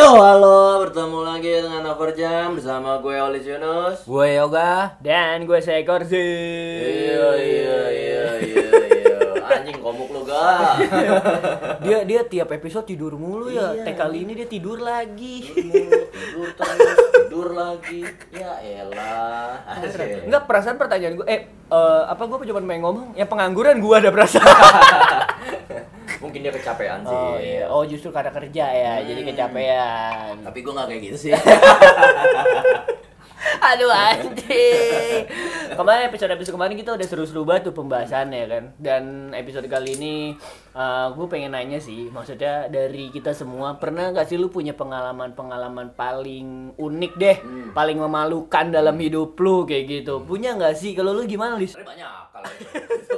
Yo, halo, bertemu lagi dengan Overjam bersama gue Oli Yunus. Gue Yoga Dan gue seekor sih. Iya, iya, iya, iya, iya. Anjing komuk lu, ga. Dia dia tiap episode tidur mulu ya. Iya. Teh kali ini dia tidur lagi. tidur terus, tidur lagi. Ya elah. Asik. Enggak perasaan pertanyaan gue eh eh, apa gue cuma main ngomong yang pengangguran gue ada perasaan. Mungkin dia kecapean sih. oh iya. Oh justru karena kerja ya, jadi kecapean. Tapi gue gak kayak gitu sih. Aduh anjing. Kemarin episode episode kemarin kita udah seru-seru banget tuh pembahasannya kan. Dan episode kali ini gue pengen nanya sih, maksudnya dari kita semua pernah gak sih lu punya pengalaman-pengalaman paling unik deh, paling memalukan dalam hidup lu kayak gitu. Punya nggak sih? Kalau lu gimana, Lis? Banyak kalau.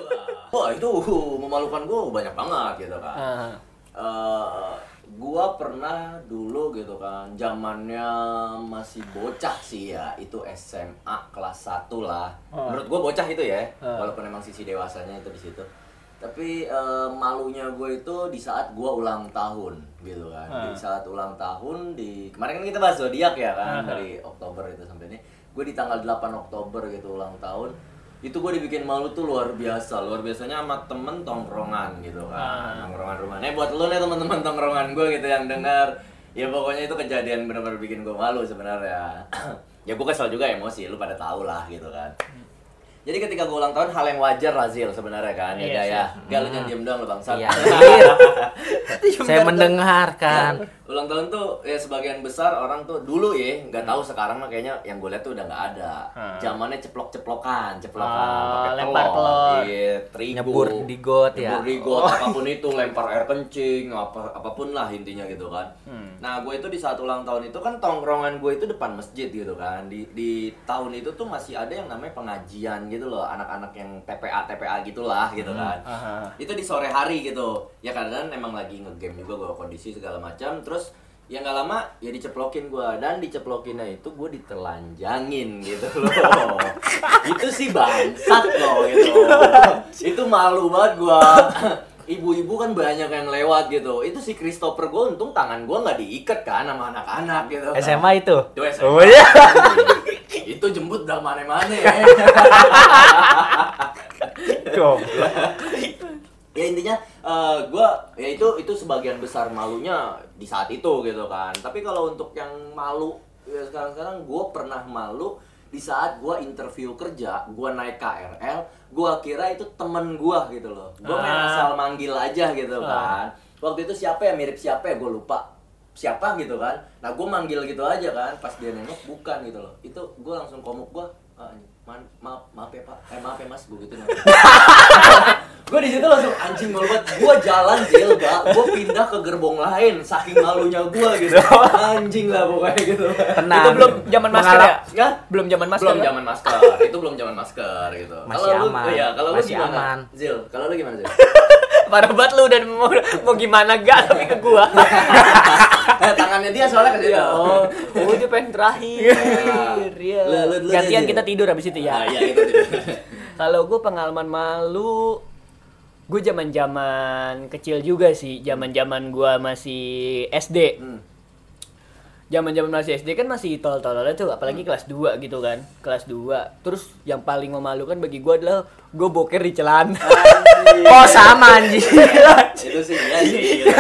Wah, itu memalukan gue banyak banget gitu kan. Ah. eh gua pernah dulu gitu kan zamannya masih bocah sih ya itu SMA kelas 1 lah Ah. menurut gua bocah itu ya Ah. walaupun emang sisi dewasanya itu di situ tapi eh, malunya gue itu di saat gua ulang tahun gitu kan di Ah. saat ulang tahun di kemarin kan kita bahas zodiak ya kan Ah. dari Oktober itu sampai ini gue di tanggal 8 Oktober gitu ulang tahun itu gue dibikin malu tuh luar biasa luar biasanya sama temen tongkrongan gitu kan Ah. tongkrongan rumah. Nih buat lu nih teman-teman tongkrongan gue gitu yang dengar. Ya pokoknya itu kejadian benar-benar bikin gue malu sebenarnya. Ya gue kesel juga emosi lu pada tahu lah gitu kan. Jadi ketika gue ulang tahun hal yang wajar lah Zil sebenarnya kan. Ya Iya Gak sih. ya. Gak lu jangan diem doang lu bangsat. Iya, Saya mendengarkan. Ulang tahun tuh ya sebagian besar orang tuh dulu ya nggak tahu sekarang mah kayaknya yang gue lihat tuh udah nggak ada Hmm. zamannya ceplok-ceplokan ceplokan Oh, pakai lempar telur. iya, terigu Nyebur di got ya. Nyebur di got, apa pun itu lempar air kencing apa apa pun lah intinya gitu kan Hmm. nah gue itu di saat ulang tahun itu kan tongkrongan gue itu depan masjid gitu kan di di tahun itu tuh masih ada yang namanya pengajian gitu loh anak-anak yang TPA TPA gitulah gitu kan Aha. itu di sore hari gitu ya kadang emang lagi ngegame juga gue kondisi segala macam terus ya nggak lama ya diceplokin gue dan diceplokinnya itu gue ditelanjangin gitu loh itu sih bangsat loh gitu itu malu banget gue ibu-ibu kan banyak yang lewat gitu itu si Christopher gue untung tangan gue nggak diikat kan sama anak-anak gitu kan. SMA itu. Itu SMA. Oh iya. itu jembut dah mana-mana ya ya intinya eh gue ya itu itu sebagian besar malunya di saat itu gitu kan. Tapi kalau untuk yang malu ya sekarang sekarang gue pernah malu di saat gue interview kerja gue naik KRL gue kira itu temen gue gitu loh. Gue main Ah. asal manggil aja gitu Ah. kan. Waktu itu siapa ya? Mirip siapa ya? Gue lupa. Siapa gitu kan? Nah gue manggil gitu aja kan. Pas dia nengok bukan gitu loh. Itu gue langsung komuk gue ah, man- maaf maaf ya pak. Eh maaf ya mas gue gitu gue di situ langsung anjing malu banget gue jalan jil gak gue pindah ke gerbong lain saking malunya gue gitu anjing lah pokoknya gitu Tenang. Itu belum zaman masker ya? Mengalap- Ya? Belum zaman masker. belum kan? zaman masker itu belum zaman masker gitu Masih Kalau lu- aman. iya, kalau lu Masih gimana aman. Zil kalau lu gimana Zil Parah banget lu dan mau, mau gimana gak tapi ke gua. eh, tangannya dia soalnya ke situ oh, oh dia pengen terakhir. Iya. Lu- lu Gantian kita tidur habis itu ya. iya gitu. Kalau gue pengalaman malu, gue zaman zaman kecil juga sih, zaman zaman gue masih SD. Hmm. Zaman zaman masih SD kan masih tol-tololnya tuh, apalagi kelas 2 gitu kan, kelas 2. Terus yang paling memalukan bagi gue adalah gue boker di celana. Oh sama anjing. itu sih iya sih gitu.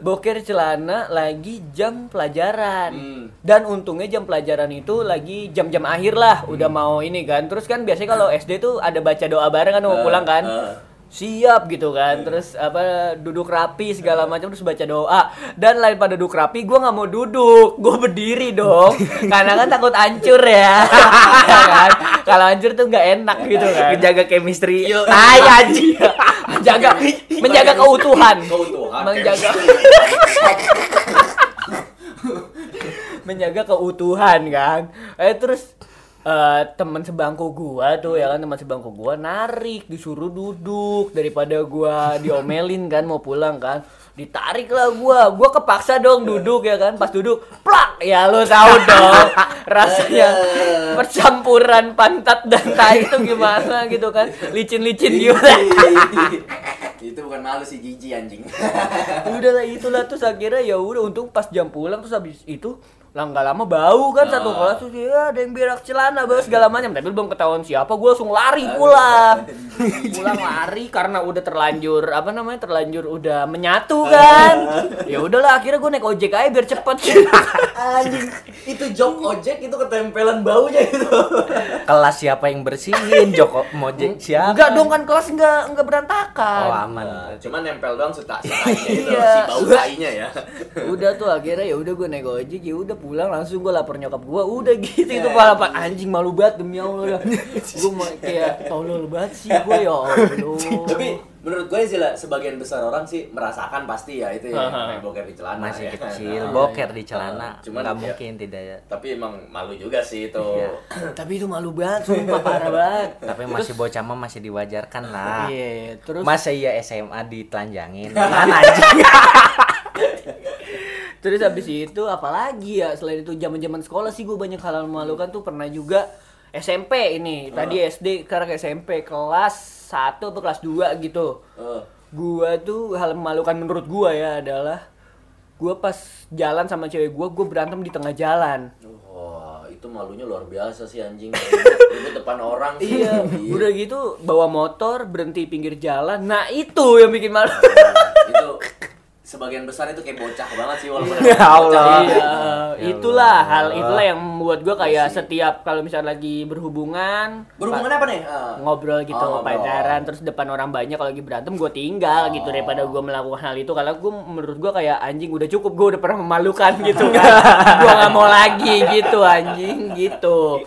boker celana lagi jam pelajaran Hmm. dan untungnya jam pelajaran itu lagi jam-jam akhir lah udah mau ini kan terus kan biasanya kalau SD tuh ada baca doa bareng kan mau Eh, pulang kan eh. Siap gitu kan. Terus apa duduk rapi segala macam terus baca doa. Dan lain pada duduk rapi gue nggak mau duduk. Gue berdiri dong. Karena kan takut hancur ya. Ya kan? Kalau hancur tuh nggak enak gitu kan. Menjaga chemistry. Yo. Ay anjing. menjaga menjaga keutuhan. Keutuhan. menjaga menjaga keutuhan kan. Eh terus eh, teman sebangku gua tuh ya kan teman sebangku gua narik disuruh duduk daripada gua diomelin kan mau pulang kan. Ditarik lah gua gua kepaksa dong duduk ya kan. Pas duduk plak ya lo tahu dong rasanya percampuran pantat dan tai itu gimana gitu kan. Licin-licin gitu Itu bukan malu sih jijik anjing. udah lah itulah. Terus akhirnya ya udah untung pas jam pulang terus habis itu lah nggak lama bau kan satu Ah. kelas tuh ya ada yang berak celana bau segala macam tapi belum ketahuan siapa gue langsung lari pulang pulang lari karena udah terlanjur apa namanya terlanjur udah menyatu kan ya udahlah akhirnya gue naik ojek aja biar cepet anjing. Itu jok ojek itu ketempelan baunya itu. Kelas siapa yang bersihin? Joko Mojek siapa? enggak dong kan kelas enggak enggak berantakan Oh, aman. Nah, cuman nempel doang suta itu Iya. si bau tainya ya. udah tuh akhirnya ya udah gue naik ojek ya udah pulang langsung gue lapor nyokap gue udah gitu itu malah pak anjing malu banget demi allah dah gue mau kayak tolol banget sih gue ya allah Tapi menurut gue sih lah sebagian besar orang sih merasakan pasti ya itu ya boker di celana Masih ya. kecil, Nah, boker di celana. Cuman nggak ya- mungkin tidak ya. Tapi emang malu juga sih itu. Iya. tapi itu malu banget sumpah parah banget Tapi masih bocah mah masih diwajarkan lah. iya terus Masa iya SMA ditelanjangin? Kan anjing. terus habis itu apalagi ya selain itu zaman zaman sekolah sih gue banyak hal memalukan tuh. Pernah juga SMP ini tadi SD sekarang SMP kelas 1 atau kelas 2 gitu. Eh, gua tuh hal memalukan menurut gua ya adalah gua pas jalan sama cewek gua gua berantem di tengah jalan. Wah, itu malunya luar biasa sih anjing. Ribut depan orang. iya udah gitu bawa motor berhenti pinggir jalan. Nah itu yang bikin malu. Itu sebagian besar itu kayak bocah banget sih walaupun Ya Allah. iya Ya itulah Allah. hal itulah yang membuat gua kayak setiap kalau misalnya lagi berhubungan berhubungan apa nih? Ah. ngobrol gitu Oh, ngobrol. pacaran terus depan orang banyak kalau lagi berantem gue tinggal gitu Oh. daripada gue melakukan hal itu karena gue menurut gue kayak anjing udah cukup gue udah pernah memalukan gitu kan gue nggak mau lagi gitu anjing gitu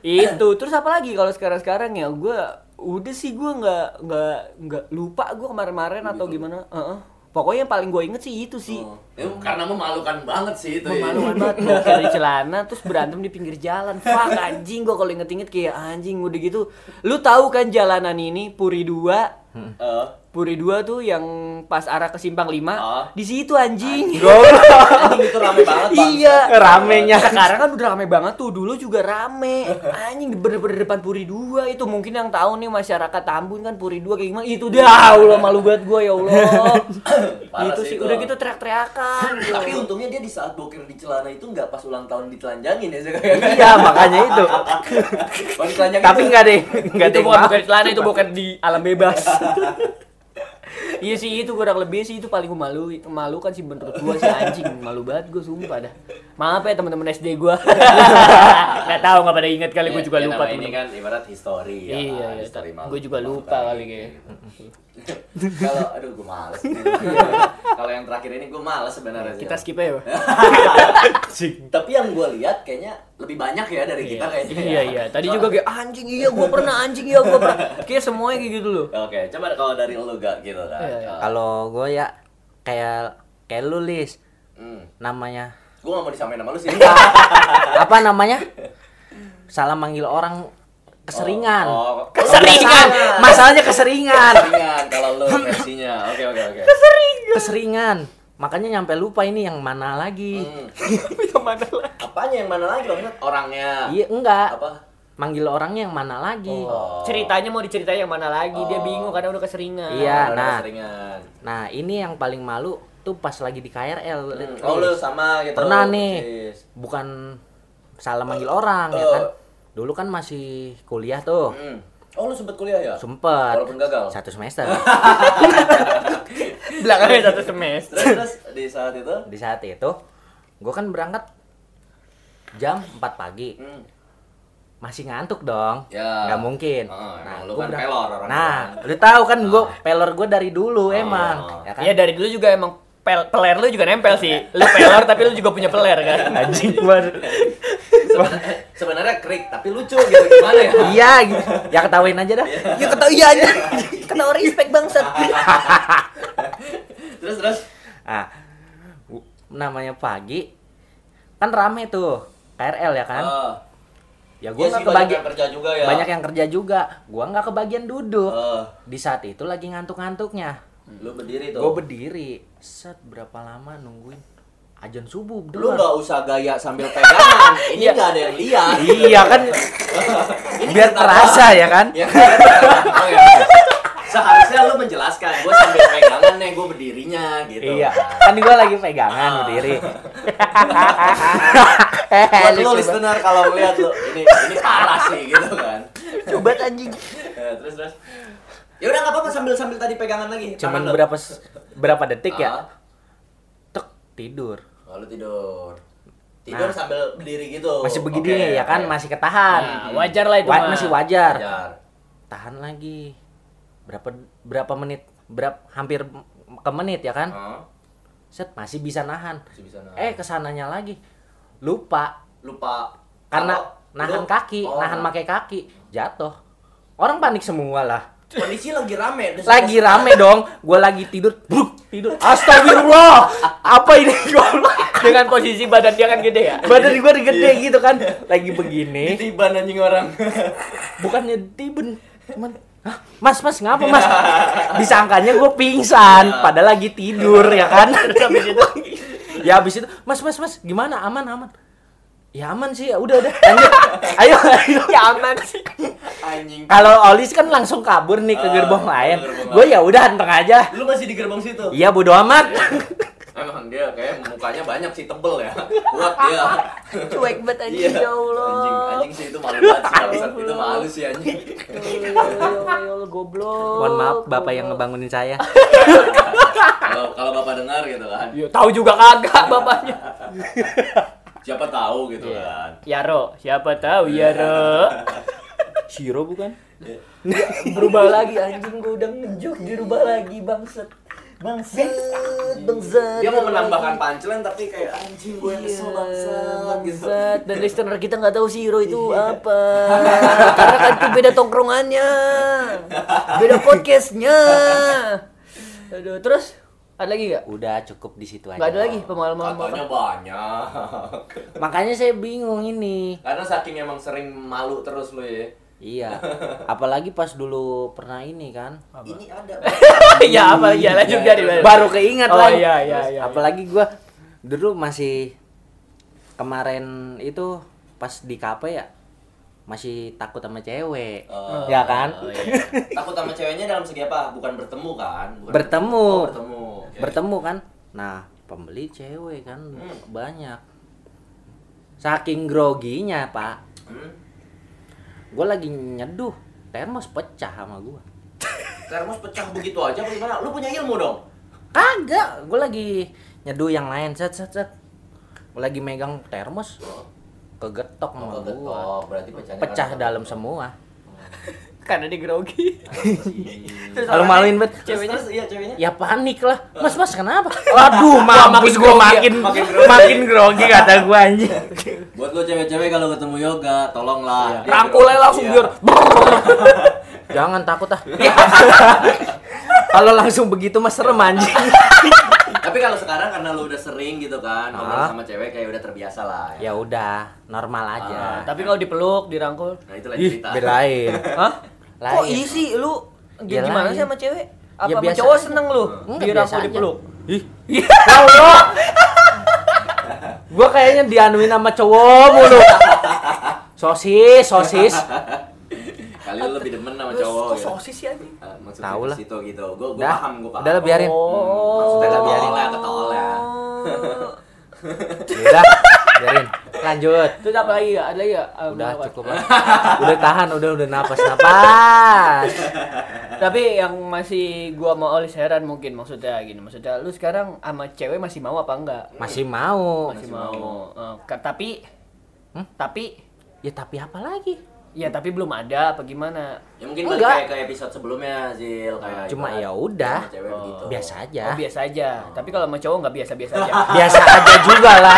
itu terus apa lagi kalau sekarang sekarang ya gue udah sih gue nggak nggak nggak lupa gue kemarin-kemarin atau gimana Heeh. Pokoknya yang paling gue inget sih itu sih Oh. Itu karena memalukan banget sih itu. ya. memalukan banget boker di celana terus berantem di pinggir jalan fuck anjing gua kalau inget-inget kayak anjing udah gitu lu tahu kan jalanan ini Puri 2 Eh, Puri 2 tuh yang pas arah ke Simpang 5 Ah. di situ anjing anjing itu rame banget Bang. iya Ramenya. sekarang kan udah rame banget tuh dulu juga rame anjing bener-bener depan Puri 2 itu mungkin yang tahu nih masyarakat Tambun kan Puri 2 kayak gimana itu dah Allah malu banget gua ya Allah Parah itu sih itu. udah gitu teriak-teriakan Tapi untungnya dia di saat boker di celana itu nggak pas ulang tahun ditelanjangin ya sekarang. Iya, makanya itu. Tapi nggak deh, nggak itu deh. bukan bukan di celana itu bukan di alam bebas iya sih itu kurang lebih sih itu paling malu malu kan sih menurut gua sih anjing malu banget gua sumpah dah maaf ya teman-teman SD gua nggak tahu nggak pada ingat kali gua juga Ya, lupa ini kan ibarat history ya. Iya, iya, history malu. gua juga lupa kali kayaknya. Kalau aduh gue males. Kalau yang terakhir ini gue males sebenarnya. kita skip aja Bang. Tapi yang gue lihat kayaknya lebih banyak ya dari kita kayaknya. iya iya tadi juga kayak anjing iya gua pernah anjing iya gua pernah kayak semuanya kayak gitu loh Oke, coba kalau dari lu gak gitu kan. Iya, iya. Kalau gue ya kayak kayak lu Lis Hmm. namanya Gue gak mau disamain sama lu sih. apa namanya? Salah manggil orang keseringan. Oh, oh. Keseringan. Masalahnya keseringan. Keseringan kalau lu versinya. Oke, oke, oke. Keseringan. Makanya nyampe lupa ini yang mana lagi. Hmm. yang mana lah Apanya yang mana lagi maksudnya? Orangnya. Iya enggak. Apa? Manggil orangnya yang mana lagi. Oh. ceritanya mau diceritain yang mana lagi dia Oh. bingung karena udah keseringan Iya. Udah nah. Keseringan. Nah, ini yang paling malu tuh pas lagi di KRL. Hmm. Oh, lu sama gitu. Pernah nih. persis. Bukan salah manggil orang ya Oh. kan. Dulu kan masih kuliah tuh. Hmm. Oh, lu sempet kuliah ya? Sempet. Walaupun gagal. Satu semester. belakangnya satu semester Terus, terus di saat itu? di saat itu gue kan berangkat jam 4 pagi Hmm. masih ngantuk dong Ya. nggak mungkin Oh, emang lu kan berang- pelor orang nah orang. lu tahu kan gue pelor gue dari dulu emang oh. ya kan Iya dari dulu juga emang pel peler lu juga nempel sih. Lu peler tapi lu juga punya peler kan. anjing baru Sebenarnya, sebenarnya krik, tapi lucu gitu gimana ya? iya gitu. ya ketawain aja dah ya ketahui iya aja. Kena respect bangsat. terus terus ah namanya pagi kan rame tuh KRL ya kan Oh. ya Iya gue sih, nggak banyak kebagi yang kerja juga ya. banyak yang kerja juga gua nggak kebagian duduk Oh. di saat itu lagi ngantuk-ngantuknya Lu berdiri tuh. gue berdiri set berapa lama nungguin ajan subuh Lu dulu nggak usah gaya sambil pegangan. Ini nggak ada yang lihat. iya kan biar terasa ya kan Ya, oh, ya. seharusnya lu menjelaskan gue sambil pegangan nih gue berdirinya gitu Iya, kan gua lagi pegangan Ah. berdiri. buat lu Lucu listener kalau ngeliat lu ini ini parah sih gitu kan Coba anjing. Ya, terus terus ya udah nggak apa-apa sambil sambil tadi pegangan lagi Cuman lu. berapa berapa detik Ah. ya? Tidur. Oh, lu tidur tidur Nah. sambil berdiri gitu Masih begini Oke, ya kan, oke. masih ketahan. Nah, wajar lah itu Wa- mah. masih wajar. Wajar. Tahan lagi. Berapa berapa menit? Berapa hampir ke menit ya kan? Hah? Set masih bisa nahan. masih bisa nahan. Eh ke sananya lagi. Lupa lupa karena nahan lu- kaki, oh, nahan pakai kaki, jatuh. Orang panik semua lah. kondisi lagi rame Lagi rame dong, gua lagi tidur, bruk, tidur. Astagfirullah. Apa ini? Dengan posisi badan dia kan gede ya. Badan gua gede gitu kan. Lagi begini, Ditiban anjing orang bukannya tiben, cuman Hah, Mas, mas, ngapa mas? Disangkanya gue pingsan, padahal lagi tidur ya kan? Ya habis itu, mas, mas, mas, gimana? Aman, aman. Ya aman sih, ya udah, udah. Lanjut. Ayo, ayo. ya aman sih. anjing Kalau Olis kan langsung kabur nih ke Ah, gerbong lain. Gue ya udah anteng aja. lu masih di gerbong situ Iya bodo amat. emang dia kayak mukanya banyak sih tebel ya kuat dia Cuek banget anjing Iya. ya Allah. anjing anjing sih itu malu banget sih itu malu sih anjing goblok. Mohon maaf bapak yang ngebangunin saya. kalau kalau bapak dengar gitu kan Ya, tahu juga kagak bapaknya. Siapa tahu gitu kan Yaro, siapa tahu Yaro. Shiro bukan? Berubah lagi anjing gua udah ngejuk dirubah lagi bangsat. Bangsat, bangsat. dia mau menambahkan punchline tapi kayak anjing gue yang Iya, kesel bangsat gitu bangsat. Dan listener kita nggak tahu si Hiro itu apa. Karena kan itu beda tongkrongannya. Beda podcastnya. Aduh, terus ada lagi nggak? Udah cukup di situ aja. Nggak ada lagi pengalaman katanya apa? banyak Makanya saya bingung ini. karena saking emang sering malu terus lu ya Iya. Apalagi pas dulu pernah ini kan. ini ada ya apa ya lanjut Iya, dari terus. Baru keingat Oh, lagi. iya, iya, iya, Apalagi gua dulu masih kemarin itu pas di kafe ya masih takut sama cewek. Oh. ya kan? Oh, iya. takut sama ceweknya dalam segi apa bukan bertemu kan Bukan Bertemu. oh, bertemu Oke. Bertemu kan. Nah, pembeli cewek kan Hmm. banyak. Saking groginya, Pak. Hmm? Gue lagi nyeduh, termos pecah sama gua. termos pecah begitu aja apa gimana lu punya ilmu dong Kagak, gue lagi nyeduh yang lain, set set set. Gue lagi megang termos, kegetok sama Oh, gua. kegetok, berarti pecahnya Pecah dalam semua. Karena dia grogi. Terus maluin bet. Ceweknya Terus, iya ceweknya Ya panik lah. Mas, mas kenapa? Aduh, mampus gue makin makin makin grogi. kata gue anjing. buat lo cewek-cewek kalau ketemu yoga tolonglah Dia Rangkul aja grogi, langsung iya. biar Jangan takut ah. Kalau langsung begitu mas serem anjing. tapi kalau sekarang karena lu udah sering gitu kan ngobrol Ah. sama cewek kayak udah terbiasa lah Ya udah, normal Ah, aja. Tapi kalau dipeluk, dirangkul. nah itu lagi Ih, cerita belain. Hah? Lain. Kok iya sih lu Ya gimana lain. sih sama cewek? Apa Ya sama biasa cowok aja. seneng lu? Enggak, biasa aja. dipeluk. Ih. Ya Allah. Gua kayaknya dianuin sama cowok mulu. Sosis, sosis. kali lu lebih demen sama cowok kok gitu. sosis sih anjing? Ah, maksudnya Tahu lah. situ gitu gue gue Dah, paham gue paham udah lah, biarin. Oh. maksudnya Udah, ketol biarin. ya ketol ya Ya Udah, biarin. Lanjut. Terus apa lagi ya? Ada lagi ya? Ah, Udah apa? cukup lah. Udah tahan, udah udah napas napas. Tapi yang masih gua mau Olis heran mungkin maksudnya gini, maksudnya lu sekarang sama cewek masih mau apa enggak? Masih mau. Masih, Masih mau. Eh, ka- tapi Hmm? tapi Ya tapi apa lagi? ya tapi belum ada apa gimana? ya mungkin Enggak. kayak ke episode sebelumnya Zil kayak Cuma ibarat ya udah. sama cewek Oh. Biasa aja. Oh biasa aja. Tapi kalau sama cowok nggak biasa-biasa aja. Biasa aja juga lah.